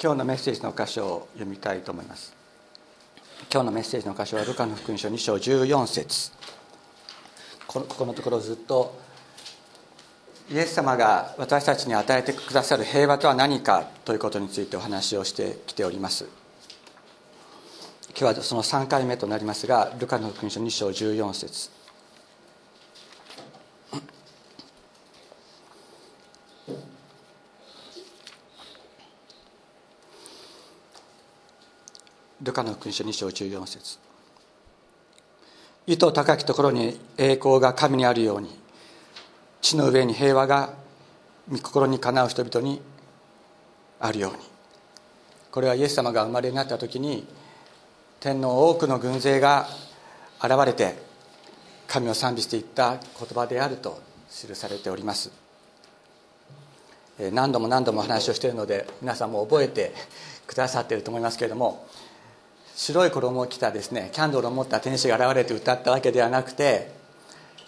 今日のメッセージの箇所を読みたいと思います。今日のメッセージの箇所はルカの福音書2章14節。ここのところずっとイエス様が私たちに与えてくださる平和とは何かということについてお話をしてきております。今日はその3回目となりますがルカの福音書2章14節。ルカの福音書2章14節。意図高きところに栄光が神にあるように地の上に平和が御心にかなう人々にあるように。これはイエス様が生まれになった時に天の多くの軍勢が現れて神を賛美していった言葉であると記されております。何度も何度も話をしているので皆さんも覚えてくださっていると思いますけれども白い衣を着たですねキャンドルを持った天使が現れて歌ったわけではなくて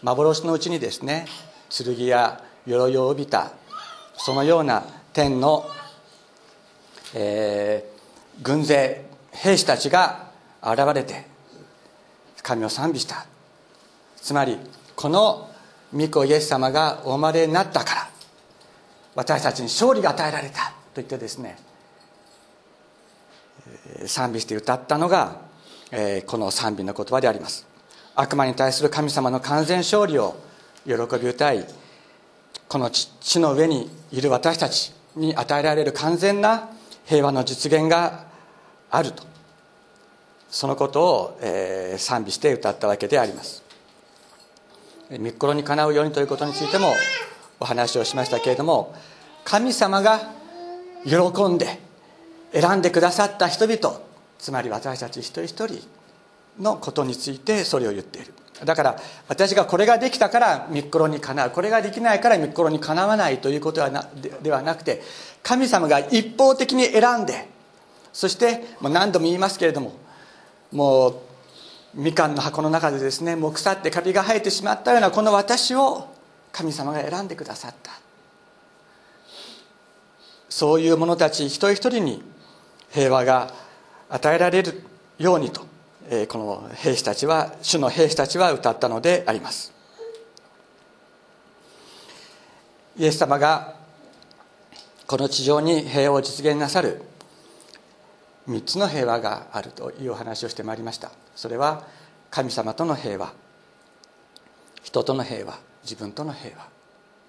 幻のうちにですね剣や鎧を帯びたそのような天の、えー、軍勢兵士たちが現れて神を賛美した。つまりこの御子イエス様がお生まれになったから私たちに勝利が与えられたと言ってですね賛美して歌ったのが、この賛美の言葉であります。悪魔に対する神様の完全勝利を喜び歌いこの地の上にいる私たちに与えられる完全な平和の実現があると。そのことを、賛美して歌ったわけであります。御心にかなうようにということについてもお話をしましたけれども神様が喜んで選んでくださった人々つまり私たち一人一人のことについてそれを言っている。だから私がこれができたから御心にかなう。これができないから御心にかなわないということはなではなくて神様が一方的に選んでそしてもう何度も言いますけれどももうみかんの箱の中でですねもう腐ってカビが生えてしまったようなこの私を神様が選んでくださった。そういう者たち一人一人に平和が与えられるようにとこの兵士たちは主の兵士たちは歌ったのであります。イエス様がこの地上に平和を実現なさる3つの平和があるというお話をしてまいりました。それは神様との平和人との平和自分との平和。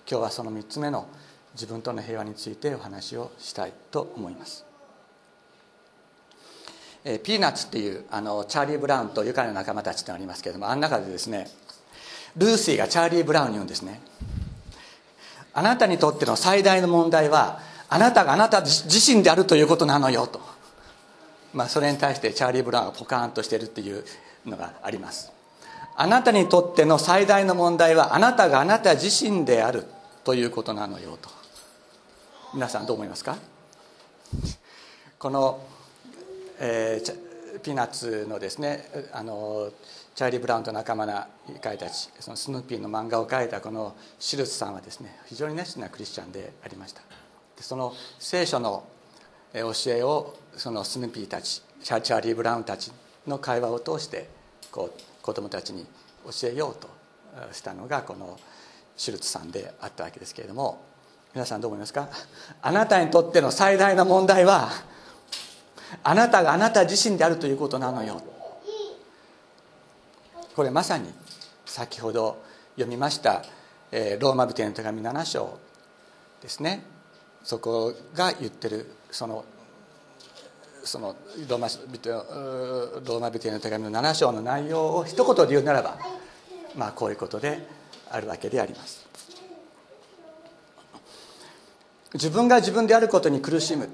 今日はその3つ目の自分との平和についてお話をしたいと思います。えー、ピーナッツっていうあのチャーリー・ブラウンと愉快な仲間たちってありますけれどもあの中でですねルーシーがチャーリー・ブラウンに言うんですね。あなたにとっての最大の問題はあなたがあなた自身であるということなのよと、まあ、それに対してチャーリー・ブラウンがポカーンとしてるっていうのがあります。あなたにとっての最大の問題はあなたがあなた自身であるということなのよと。皆さんどう思いますか？このえー、ピーナッツのですねあのチャーリー・ブラウンと仲間な会たちそのスヌーピーの漫画を描いたこのシルツさんはですね非常に熱心なクリスチャンでありました。でその聖書の教えをそのスヌーピーたちチャーリー・ブラウンたちの会話を通してこう子供たちに教えようとしたのがこのシュルツさんであったわけですけれども皆さんどう思いますか？あなたにとっての最大の問題はあなたがあなた自身であるということなのよ。これまさに先ほど読みましたローマ人への手紙7章ですね。そこが言ってるそのそのローマ人ローマ人への手紙の7章の内容を一言で言うならばまあこういうことであるわけであります。自分が自分であることに苦しむ。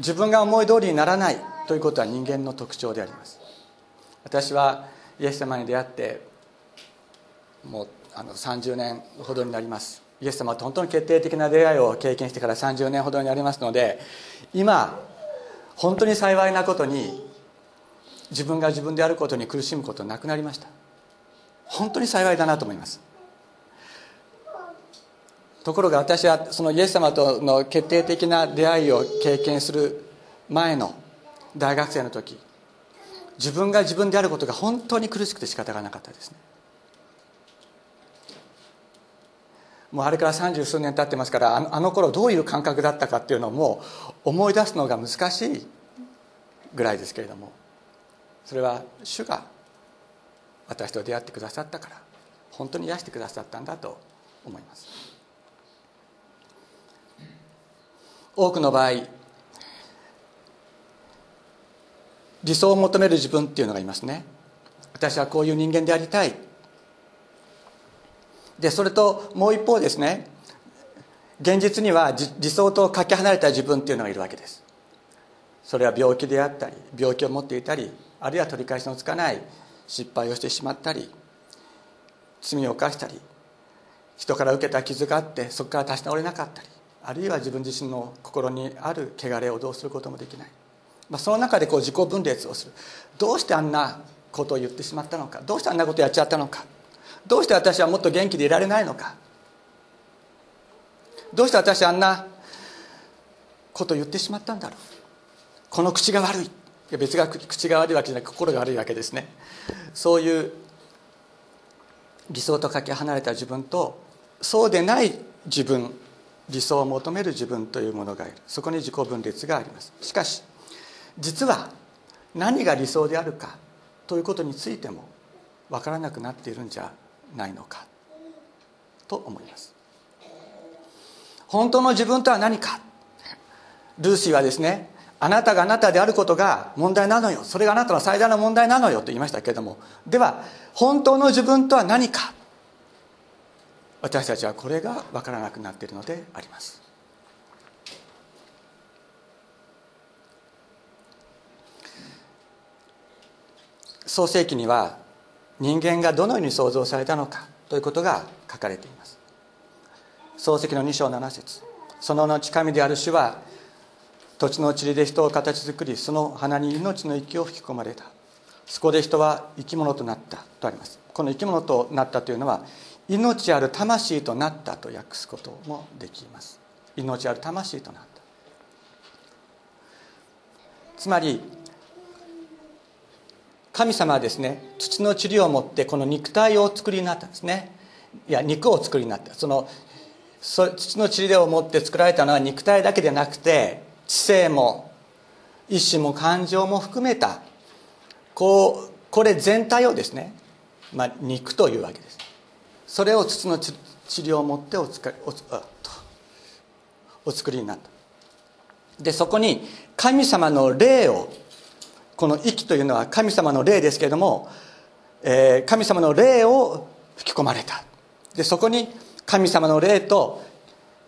自分が思い通りにならないということは人間の特徴であります。私はイエス様に出会ってもうあの30年ほどになります。イエス様と本当に決定的な出会いを経験してから30年ほどになりますので今本当に幸いなことに自分が自分であることに苦しむことなくなりました。本当に幸いだなと思います。ところが私はそのイエス様との決定的な出会いを経験する前の大学生の時自分が自分であることが本当に苦しくて仕方がなかったですね。もうあれから三十数年経ってますからあのあの頃どういう感覚だったかっていうのをもう思い出すのが難しいぐらいですけれどもそれは主が私と出会ってくださったから本当に癒してくださったんだと思います。多くの場合理想を求める自分っていうのがいますね。私はこういう人間でありたい。でそれともう一方ですね。現実には理想とかけ離れた自分っていうのがいるわけです。それは病気であったり病気を持っていたりあるいは取り返しのつかない失敗をしてしまったり罪を犯したり人から受けた傷があってそこから立ち直れなかったりあるいは自分自身の心にある汚れをどうすることもできない、まあ、その中でこう自己分裂をする。どうしてあんなことを言ってしまったのか。どうしてあんなことやっちゃったのか。どうして私はもっと元気でいられないのか。どうして私あんなことを言ってしまったんだろう。この口が悪い。いや別が口が悪いわけじゃなく心が悪いわけですね。そういう理想とかけ離れた自分とそうでない自分理想を求める自分というものがいるそこに自己分裂があります。しかし実は何が理想であるかということについても分からなくなっているんじゃないのかと思います。本当の自分とは何か。ルーシーはですねあなたがあなたであることが問題なのよ。それがあなたの最大の問題なのよと言いましたけれども。では本当の自分とは何か。私たちはこれが分からなくなっているのであります。創世記には人間がどのように創造されたのかということが書かれています。創世記の2章7節。その後神である主は土地の塵で人を形作りその花に命の息を吹き込まれた。そこで人は生き物となったとあります。この生き物となったというのは命ある魂となったと訳すこともできます。命ある魂となった。つまり神様はですね土の塵を持ってこの肉体をお作りになったんですね。いや肉をお作りになった。その土の塵を持って作られたのは肉体だけでなくて知性も意志も感情も含めたこうこれ全体をですね、まあ、肉というわけです。それを土の塵を持っておつかおお作りになった。でそこに神様の霊をこの息というのは神様の霊ですけれども、えー、神様の霊を吹き込まれた。でそこに神様の霊と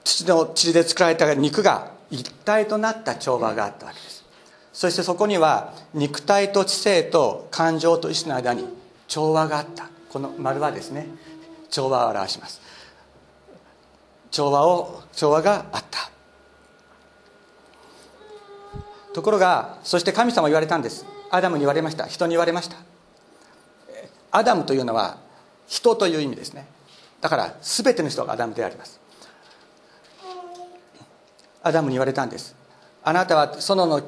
土の塵で作られた肉が一体となった調和があったわけです。そしてそこには肉体と知性と感情と意志の間に調和があった。この丸はですね調和を表します。調和を調和があった。ところがそして神様言われたんです。アダムに言われました。人に言われました。アダムというのは人という意味ですね。だから全ての人がアダムであります。アダムに言われたんです。あなたは園の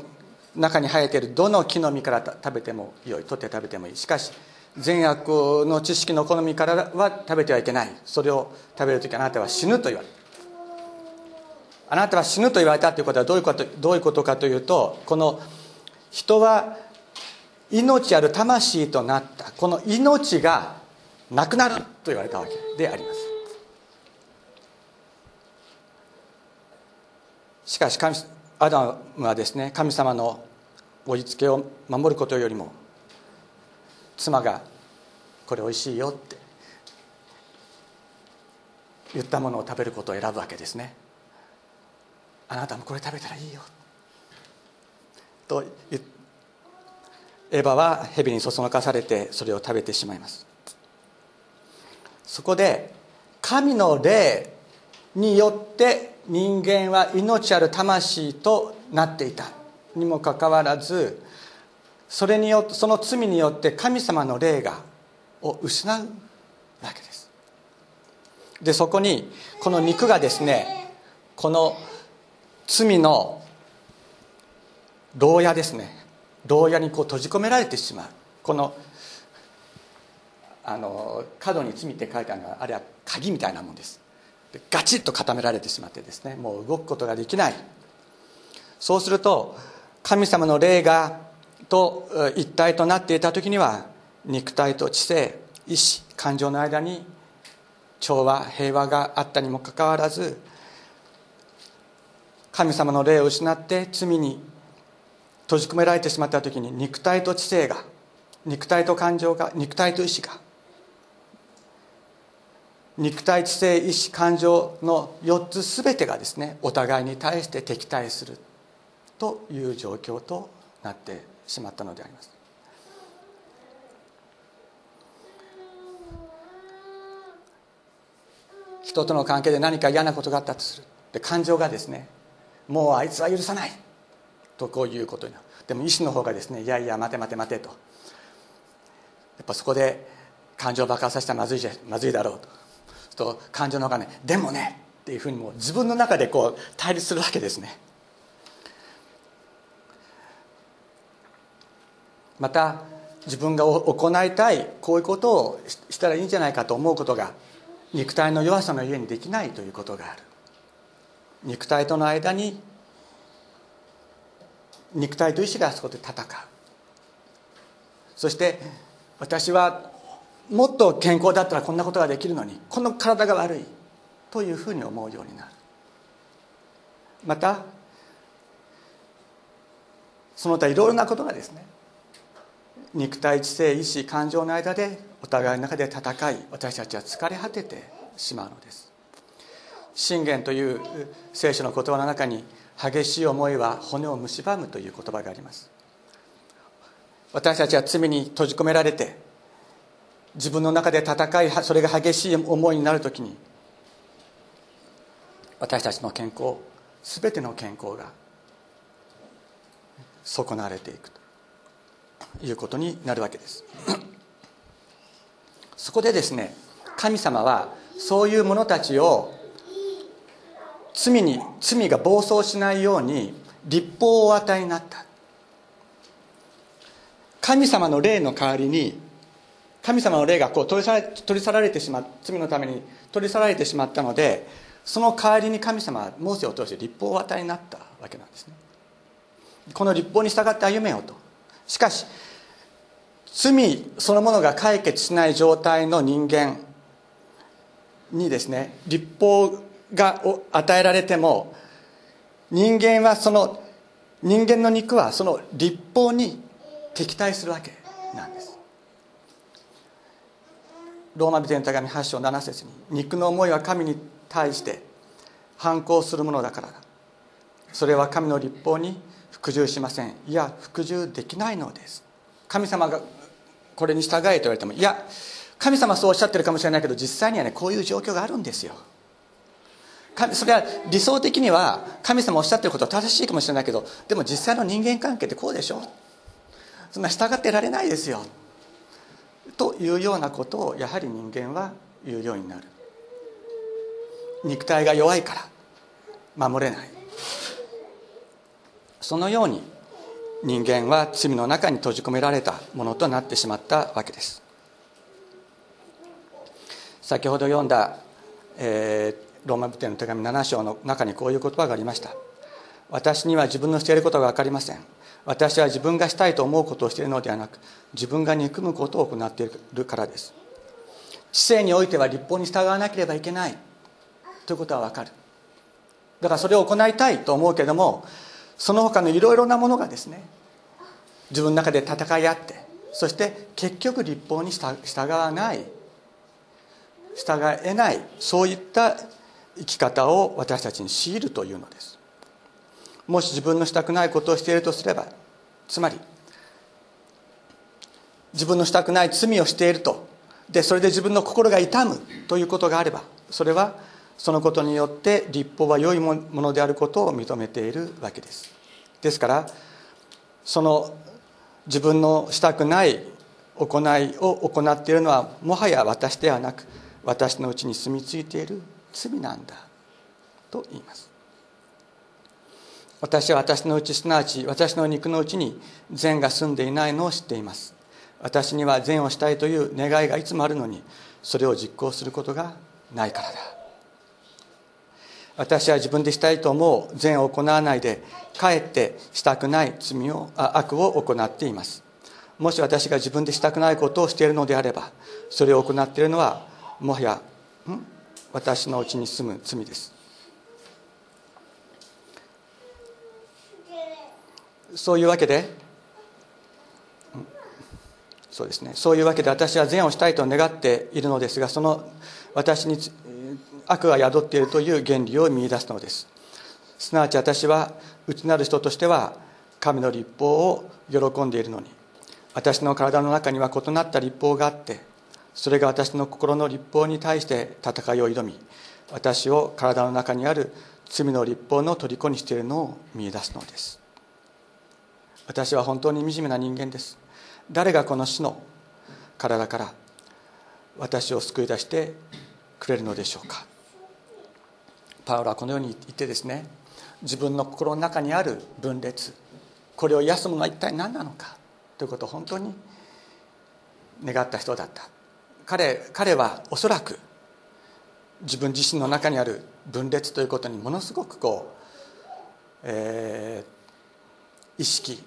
中に生えているどの木の実から食べてもよい。取って食べてもいい。しかし善悪の知識の木の実からは食べてはいけない。それを食べる時あなたは死ぬと言われる。あなたは死ぬと言われたということはどういうことどういうことかというとこの人は命ある魂となった。この命がなくなると言われたわけであります。しかし神アダムはですね神様の追いつけを守ることよりも妻が「これおいしいよ」って言ったものを食べることを選ぶわけですね。あなたもこれ食べたらいいよ。とエヴァは蛇にそそのかされてそれを食べてしまいます。そこで神の霊によって人間は命ある魂となっていた。にもかかわらずそれによってその罪によって神様の霊がを失うわけです。でそこにこの肉がですねこの罪の牢屋ですね。牢屋にこう閉じ込められてしまう。このあの角に罪って書いてあるのはあれは鍵みたいなもんです。ガチッと固められてしまってですねもう動くことができない。そうすると神様の霊がと一体となっていた時には肉体と知性意志感情の間に調和平和があったにもかかわらず神様の霊を失って罪に閉じ込められてしまった時に肉体と知性が肉体と感情が肉体と意志が肉体知性意志感情の4つ全てがですねお互いに対して敵対するという状況となってしまったのであります。人との関係で何か嫌なことがあったとする。で感情がですねもうあいつは許さない。とこういうことになる。でも意志の方がですねいやいや待て待て待てと。やっぱそこで感情を爆発させたらまずいじゃまずいだろうと。と感情の方がねでもねっていうふうにもう自分の中でこう対立するわけですね。また自分が行いたいこういうことをしたらいいんじゃないかと思うことが肉体の弱さのゆえにできないということがある。肉体との間に肉体と意志がそこで戦う。そして私はもっと健康だったらこんなことができるのにこの体が悪いというふうに思うようになる。またその他いろいろなことがですね肉体知性意志感情の間でお互いの中で戦い私たちは疲れ果ててしまうのです。信玄という聖書の言葉の中に激しい思いは骨を蝕むという言葉があります。私たちは罪に閉じ込められて自分の中で戦いそれが激しい思いになるときに私たちの健康全ての健康が損なわれていくと。いうことになるわけです。そこでですね神様はそういう者たちを罪に罪が暴走しないように立法をお与えになった。神様の霊の代わりに神様の霊がこう取り去ら取り去られてしまう罪のために取り去られてしまったのでその代わりに神様はモーセを通して立法を与えになったわけなんですね。この立法に従って歩めよと。しかし罪そのものが解決しない状態の人間にですね立法が与えられても人間はその人間の肉はその立法に敵対するわけなんです。ローマ人の手紙8章7節に肉の思いは神に対して反抗するものだからだ。それは神の立法に服従しません。いや服従できないのです。神様がこれに従えと言われてもいや神様そうおっしゃってるかもしれないけど実際にはねこういう状況があるんですよ。それは理想的には神様おっしゃってることは正しいかもしれないけどでも実際の人間関係ってこうでしょ？そんな従ってられないですよ。というようなことをやはり人間は言うようになる。肉体が弱いから守れない。そのように人間は罪の中に閉じ込められたものとなってしまったわけです。先ほど読んだ、えー、ローマ部店の手紙7章の中にこういう言葉がありました。私には自分のしていることが分かりません。私は自分がしたいと思うことをしているのではなく自分が憎むことを行っているからです。知性においては立法に従わなければいけないということは分かる。だからそれを行いたいと思うけどもその他のいろいろなものがですね自分の中で戦い合ってそして結局立法に従わない従えないそういった生き方を私たちに強いるというのです。もし自分のしたくないことをしているとすればつまり自分のしたくない罪をしているとでそれで自分の心が痛むということがあればそれはそのことによって立法は良いものであることを認めているわけです。ですからその自分のしたくない行いを行っているのはもはや私ではなく私のうちに住み着いている罪なんだ。と言います。私は私のうちすなわち私の肉のうちに善が住んでいないのを知っています。私には善をしたいという願いがいつもあるのにそれを実行することがないからだ。私は自分でしたいと思う善を行わないでかえってしたくない罪を悪を行っています。もし私が自分でしたくないことをしているのであればそれを行っているのはもはや私のうちに住む罪です。そういうわけでそうですね。そういうわけで私は善をしたいと願っているのですがその私につ悪が宿っているという原理を見いだすのです。すなわち私は内なる人としては神の立法を喜んでいるのに私の体の中には異なった立法があってそれが私の心の立法に対して戦いを挑み私を体の中にある罪の立法の虜にしているのを見いだすのです。私は本当に惨めな人間です。誰がこの死の体から私を救い出してくれるのでしょうか。パウロはこのように言ってですね自分の心の中にある分裂これを癒すものは一体何なのかということを本当に願った人だった。彼彼はおそらく自分自身の中にある分裂ということにものすごくこう、えー、意識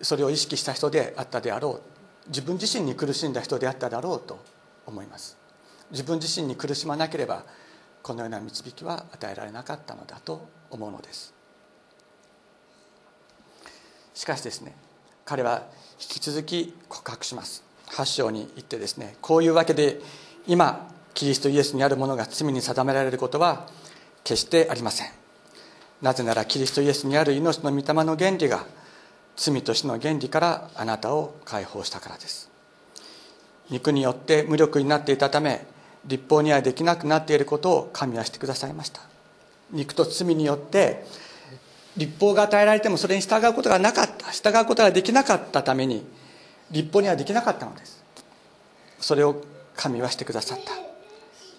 それを意識した人であったであろう自分自身に苦しんだ人であっただろうと思います。自分自身に苦しまなければこのような導きは与えられなかったのだと思うのです。しかしですね彼は引き続き告白します。8章に行ってですねこういうわけで今キリストイエスにあるものが罪に定められることは決してありません。なぜならキリストイエスにある命の御霊の原理が罪と死の原理からあなたを解放したからです。肉によって無力になっていたため立法にはできなくなっていることを神はしてくださいました。肉と罪によって立法が与えられてもそれに従うことがなかった従うことができなかったために立法にはできなかったのです。それを神はしてくださった。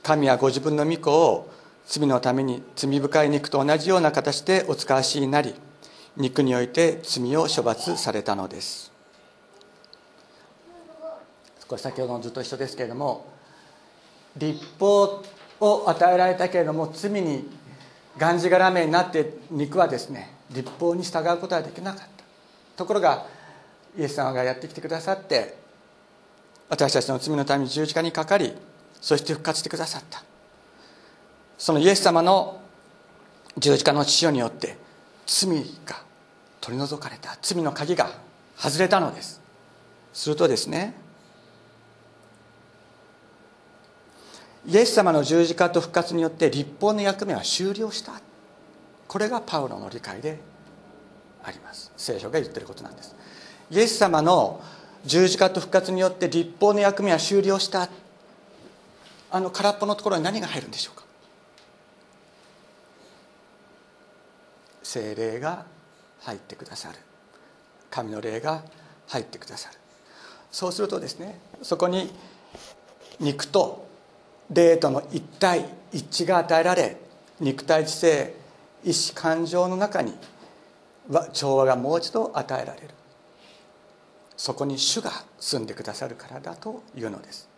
神はご自分の御子を罪のために罪深い肉と同じような形でお使わしになり肉において罪を処罰されたのです。これ先ほどのずっと一緒ですけれども立法を与えられたけれども罪にがんじがらめになって肉はですね立法に従うことはできなかった。ところがイエス様がやってきてくださって私たちの罪のために十字架にかかりそして復活してくださった。そのイエス様の十字架の父によって罪が取り除かれた。罪の鍵が外れたのです。するとですねイエス様の十字架と復活によって立法の役目は終了した。これがパウロの理解であります。聖書が言ってることなんです。イエス様の十字架と復活によって立法の役目は終了した。あの空っぽのところに何が入るんでしょうか。精霊が入ってくださる。神の霊が入ってくださる。そうするとですねそこに肉と霊との一体一致が与えられ肉体知性意志感情の中に調和がもう一度与えられる。そこに主が住んでくださるからだというのです。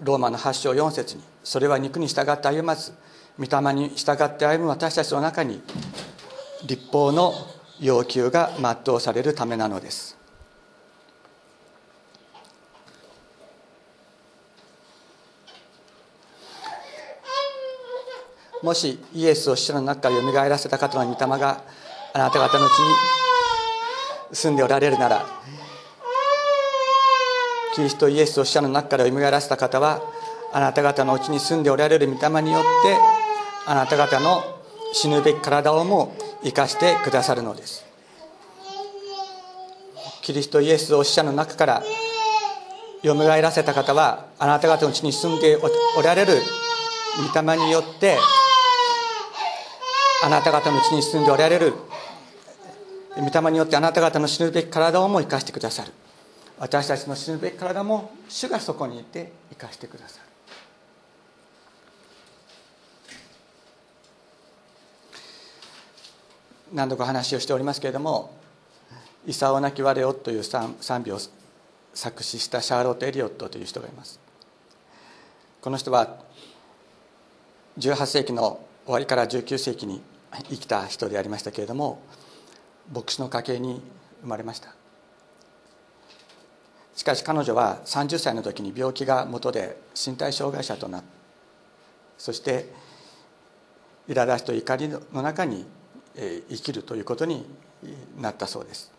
ローマの8章4節にそれは肉に従って歩まず御霊に従って歩む私たちの中に立法の要求が全うされるためなのです。もしイエスを死者の中からよみがえらせた方の御霊があなた方のうちに住んでおられるならキリストイエスを死者の中からよみがえらせた方はあなた方のうちに住んでおられる御霊によってあなた方の死ぬべき体をも生かしてくださるのです。キリストイエスを死者の中からよみがえらせた方はあなた方のうちに住んでおられる御霊によってあなた方のうちに住んでおられる。御霊によってあなた方の死ぬべき体をも生かしてくださる。私たちの死ぬべき体も主がそこにいて生かしてくださる。何度か話をしておりますけれども「功なき我を」という賛美を作詞したシャーロット・エリオットという人がいます。この人は18世紀の終わりから19世紀に生きた人でありましたけれども牧師の家系に生まれました。しかし彼女は30歳の時に病気が元で身体障害者となってそして苛立ちと怒りの中に生きるということになったそうです。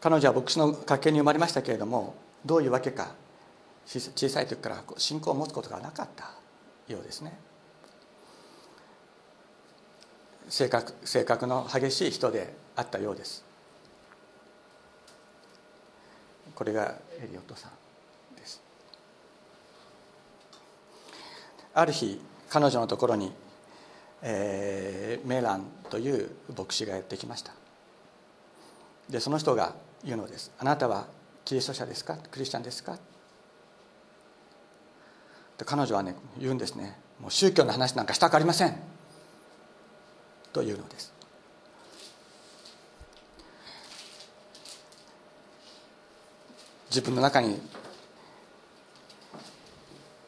彼女は牧師の家系に生まれましたけれどもどういうわけか小さい時から信仰を持つことがなかったようですね。性格性格の激しい人であったようです。これがエリオットさんです。ある日彼女のところに、えー、メーランという牧師がやってきました。でその人が言うのです。あなたはキリスト者ですか？クリスチャンですか？で彼女はね言うんですね。もう宗教の話なんかしたくありません。というのです。自分の中に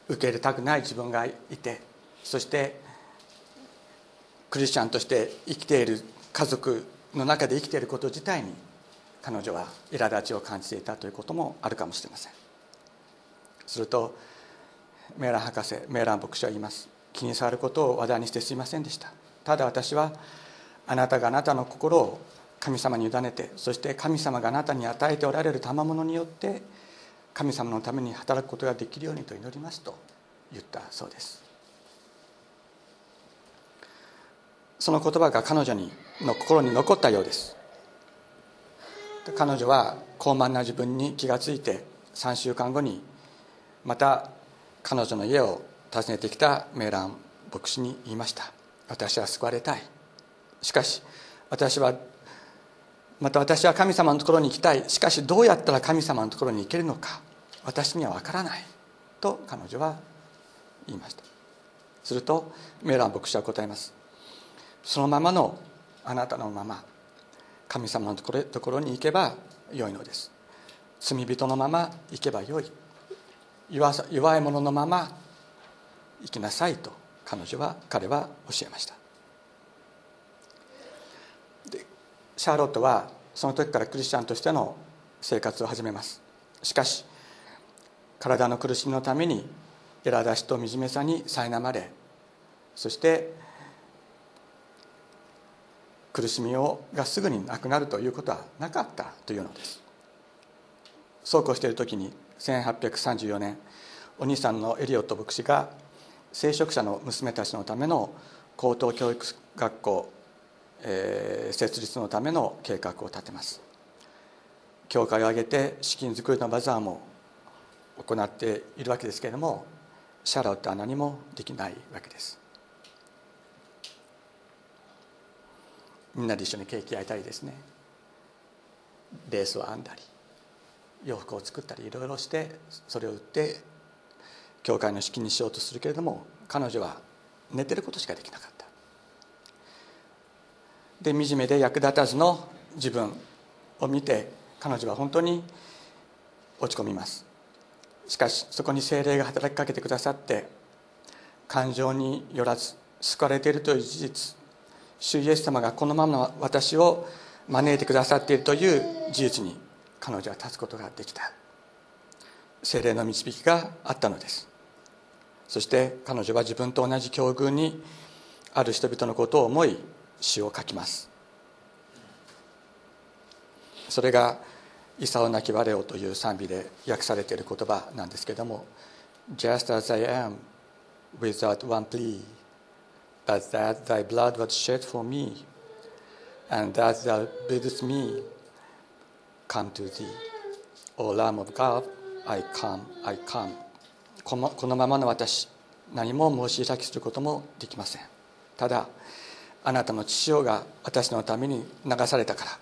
受け入れたくない自分がいてそしてクリスチャンとして生きている家族の中で生きていること自体に彼女は苛立ちを感じていたということもあるかもしれません。するとメーラン博士メーラン牧師は言います。気に障ることを話題にしてすいませんでした。ただ私はあなたがあなたの心を神様に委ねてそして神様があなたに与えておられる賜物によって神様のために働くことができるようにと祈りますと言ったそうです。その言葉が彼女にの心に残ったようです。彼女は高慢な自分に気がついて3週間後にまた彼女の家を訪ねてきたメーラン牧師に言いました。私は救われたい。しかし私はまた私は神様のところに行きたい。しかしどうやったら神様のところに行けるのか。私には分からない。と彼女は言いました。するとメラン牧師は答えます。そのままのあなたのまま神様のところに行けばよいのです。罪人のまま行けばよい。弱い者のまま生きなさいと彼女は彼は教えました。シャーロットはその時からクリスチャンとしての生活を始めます。しかし体の苦しみのために苛立ちと惨めさに苛まれそして苦しみをがすぐになくなるということはなかったというのです。そうこうしている時に1834年お兄さんのエリオット牧師が聖職者の娘たちのための高等教育学校えー、設立のための計画を立てます。教会を挙げて資金作りのバザーも行っているわけですけれどもシャラウットは何もできないわけです。みんなで一緒にケーキ焼いたりですね。レースを編んだり洋服を作ったりいろいろしてそれを売って教会の資金にしようとするけれども彼女は寝てることしかできなかった。で惨めで役立たずの自分を見て彼女は本当に落ち込みます。しかしそこに精霊が働きかけてくださって感情によらず救われているという事実主イエス様がこのまま私を招いてくださっているという事実に彼女は立つことができた。精霊の導きがあったのです。そして彼女は自分と同じ境遇にある人々のことを思い詩を書きますそれが「功なき我を」という賛美で訳されている言葉なんですけれども「Just as I am without one plea but that thy blood was shed for me and that thou biddest me come to thee O Lamb of God I come I come このままの私何も申し開きすることもできません。ただあなたの父親が私のために流されたから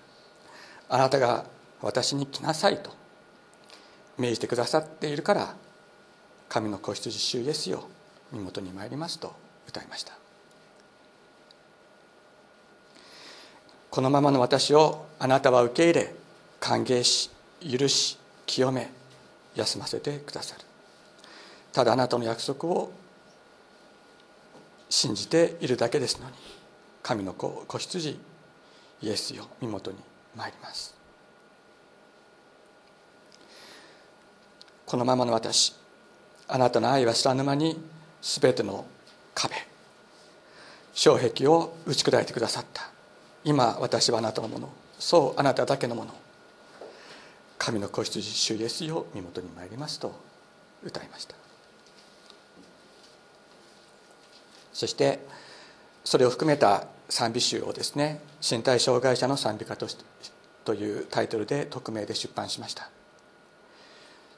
あなたが私に来なさいと命じてくださっているから神の子羊主イエスよ身元に参りますと歌いました。このままの私をあなたは受け入れ歓迎し許し清め休ませてくださる。ただあなたの約束を信じているだけですのに神の子子羊イエスよ身元に参ります。このままの私あなたの愛は知らぬ間に全ての壁障壁を打ち砕いてくださった。今私はあなたのもの。そうあなただけのもの。神の子羊主イエスよ身元に参りますと歌いました。そしてそれを含めた賛美集をですね身体障害者の賛美歌とというタイトルで匿名で出版しました。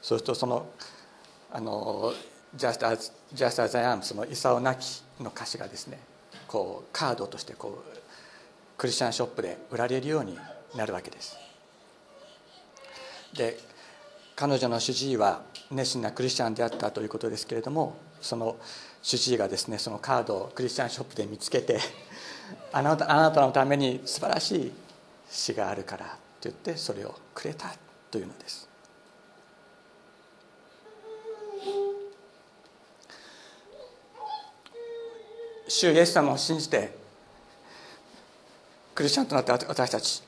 そうするとそのあの「Just as, Just as I am」その「功なき」の歌詞がですねこうカードとしてこうクリスチャンショップで売られるようになるわけです。で彼女の主治医は熱心なクリスチャンであったということですけれどもその主治医がですねそのカードをクリスチャンショップで見つけて あなたあなたのために素晴らしい詩があるからと言ってそれをくれたというのです。主イエス様を信じてクリスチャンとなった私たち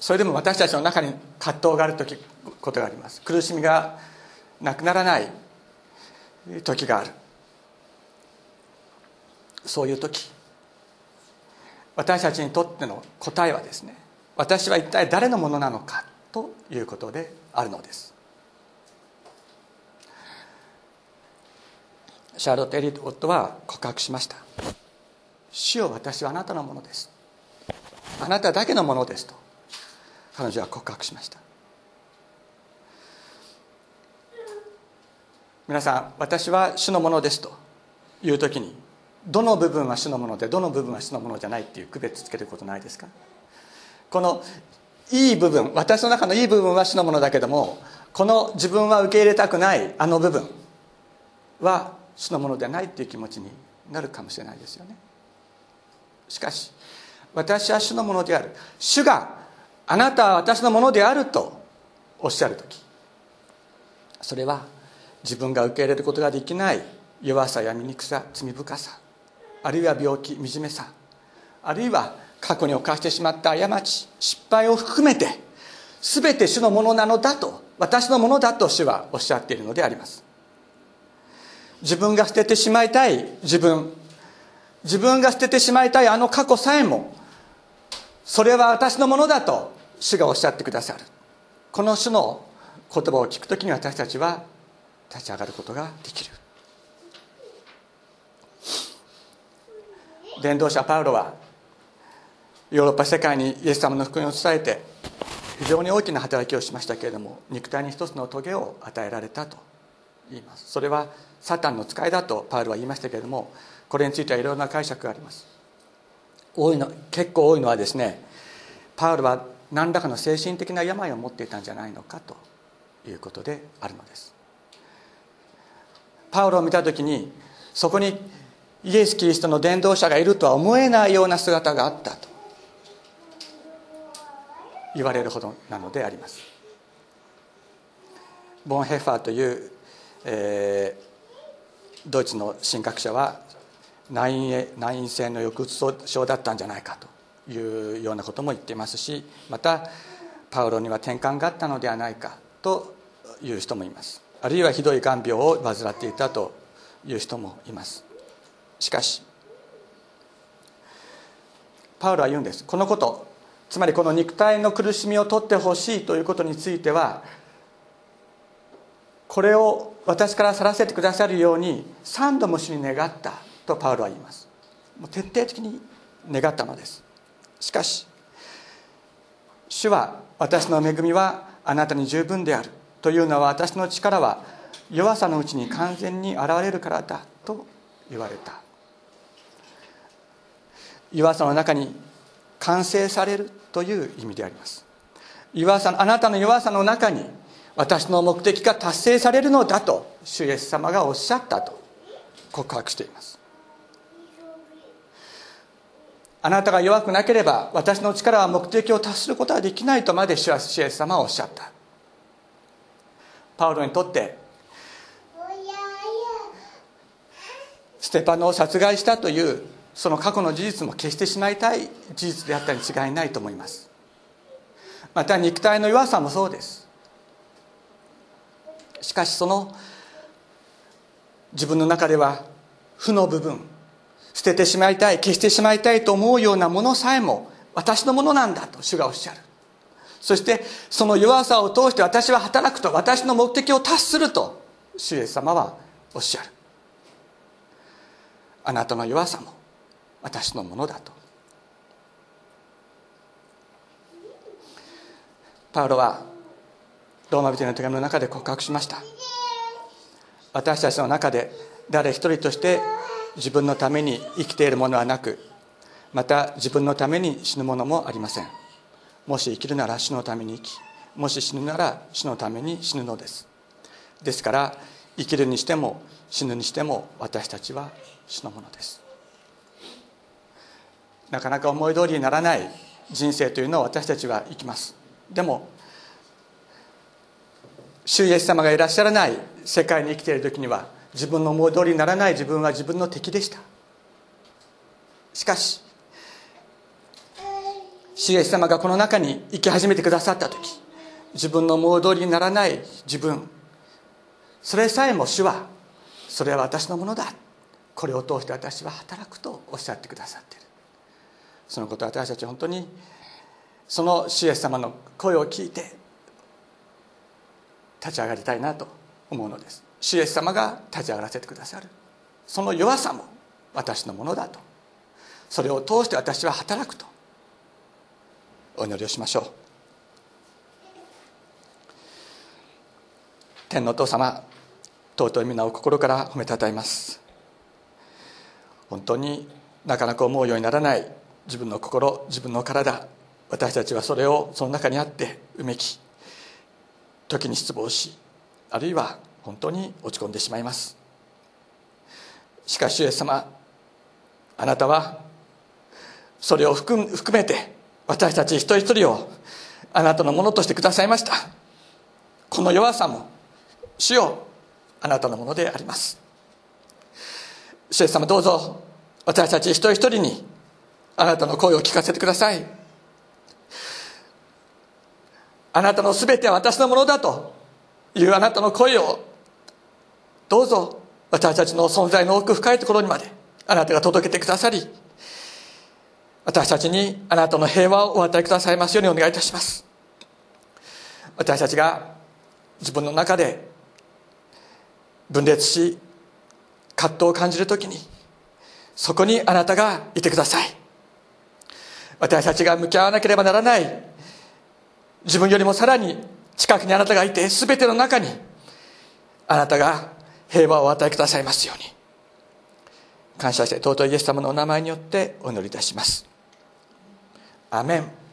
それでも私たちの中に葛藤がある時ことがあります。苦しみがなくならない時がある。そういう時私たちにとっての答えはですね私は一体誰のものなのかということであるのです。シャーロット・エリット夫は告白しました「主よ私はあなたのものです」「あなただけのものです」と彼女は告白しました。皆さん私は主のものですという時にどの部分は主のものでどの部分は主のものじゃないっていう区別つけることないですか？このいい部分私の中のいい部分は主のものだけどもこの自分は受け入れたくないあの部分は主のものではないっていう気持ちになるかもしれないですよね。しかし私は主のものである。主があなたは私のものであるとおっしゃる時それは自分が受け入れることができない弱さや醜さ罪深さあるいは病気惨めさ。あるいは過去に犯してしまった過ち失敗を含めて全て主のものなのだと私のものだと主はおっしゃっているのであります。自分が捨ててしまいたい自分。自分が捨ててしまいたいあの過去さえもそれは私のものだと主がおっしゃってくださる。この主の言葉を聞くときに私たちは立ち上がることができる。伝道者パウロはヨーロッパ世界にイエス様の福音を伝えて非常に大きな働きをしましたけれども肉体に一つの棘を与えられたと言います。それはサタンの使いだとパウロは言いましたけれどもこれについてはいろいろな解釈があります。多いの結構多いのはですねパウロは何らかの精神的な病を持っていたんじゃないのかということであるのです。パウロを見た時にそこにイエス・キリストの伝道者がいるとは思えないような姿があったと言われるほどなのであります。ボン・ヘファーという、えー、ドイツの神学者は内因性の抑うつ症だったんじゃないかというようなことも言っていますしまたパウロには転換があったのではないかという人もいます。あるいはひどい眼病を患っていたという人もいます。しかしパウロは言うんです。このことつまりこの肉体の苦しみを取ってほしいということについてはこれを私から去らせてくださるように3度も主に願ったとパウロは言います。もう徹底的に願ったのです。しかし主は私の恵みはあなたに十分であるというのは私の力は弱さのうちに完全に現れるからだと言われた。弱さの中に完成されるという意味であります。弱さあなたの弱さの中に私の目的が達成されるのだと主イエス様がおっしゃったと告白しています。あなたが弱くなければ私の力は目的を達することはできないとまで主イエス様はおっしゃった。パウロにとってステパノを殺害したというその過去の事実も消してしまいたい事実であったに違いないと思います。また肉体の弱さもそうです。しかしその自分の中では負の部分捨ててしまいたい消してしまいたいと思うようなものさえも私のものなんだと主がおっしゃる。そしてその弱さを通して私は働くと私の目的を達すると主イエス様はおっしゃる。あなたの弱さも私のものだと。パウロはローマ人の手紙の中で告白しました。私たちの中で誰一人として自分のために生きているものはなくまた自分のために死ぬものもありません。もし生きるなら死のために生きもし死ぬなら死のために死ぬのです。ですから生きるにしても死ぬにしても私たちは主のものです。なかなか思い通りにならない人生というのを私たちは生きます。でも主イエス様がいらっしゃらない世界に生きている時には自分の思い通りにならない自分は自分の敵でした。しかし主イエス様がこの中に生き始めてくださった時自分の思い通りにならない自分それさえも主はそれは私のものだ。これを通して私は働くとおっしゃってくださっている。そのことは私たち本当にその主イエス様の声を聞いて立ち上がりたいなと思うのです。主イエス様が立ち上がらせてくださる。その弱さも私のものだと。それを通して私は働くと。お祈りをしましょう。天のお父様尊い皆を心から褒めたたえます。本当になかなか思うようにならない自分の心自分の体私たちはそれをその中にあってうめき時に失望しあるいは本当に落ち込んでしまいます。しかしイエス様あなたはそれを含めて私たち一人一人をあなたのものとしてくださいました。この弱さも主よあなたのものであります。主イエス様どうぞ私たち一人一人にあなたの声を聞かせてください。あなたの全ては私のものだというあなたの声をどうぞ私たちの存在の奥深いところにまであなたが届けてくださり私たちにあなたの平和をお与えくださいますようにお願いいたします。私たちが自分の中で分裂し葛藤を感じる時にそこにあなたがいてください。私たちが向き合わなければならない。自分よりもさらに近くにあなたがいて全ての中にあなたが平和をお与えくださいますように。感謝して尊いイエス様のお名前によってお祈りいたします。アメン。